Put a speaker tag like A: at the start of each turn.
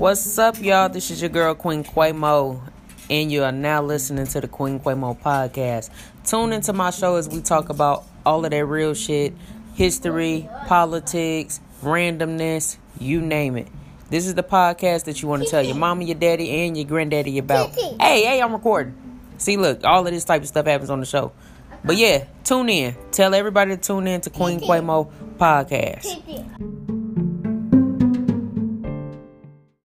A: What's up, y'all? This is your girl, Queen Quaymo, and you are now listening to the Queen Quaymo podcast. Tune into my show as we talk about all of that real shit history, politics, randomness, you name it. This is the podcast that you want to tell your mama, your daddy, and your granddaddy about. Hey, hey, I'm recording. See, look, all of this type of stuff happens on the show. But yeah, tune in. Tell everybody to tune in to Queen Quaymo podcast.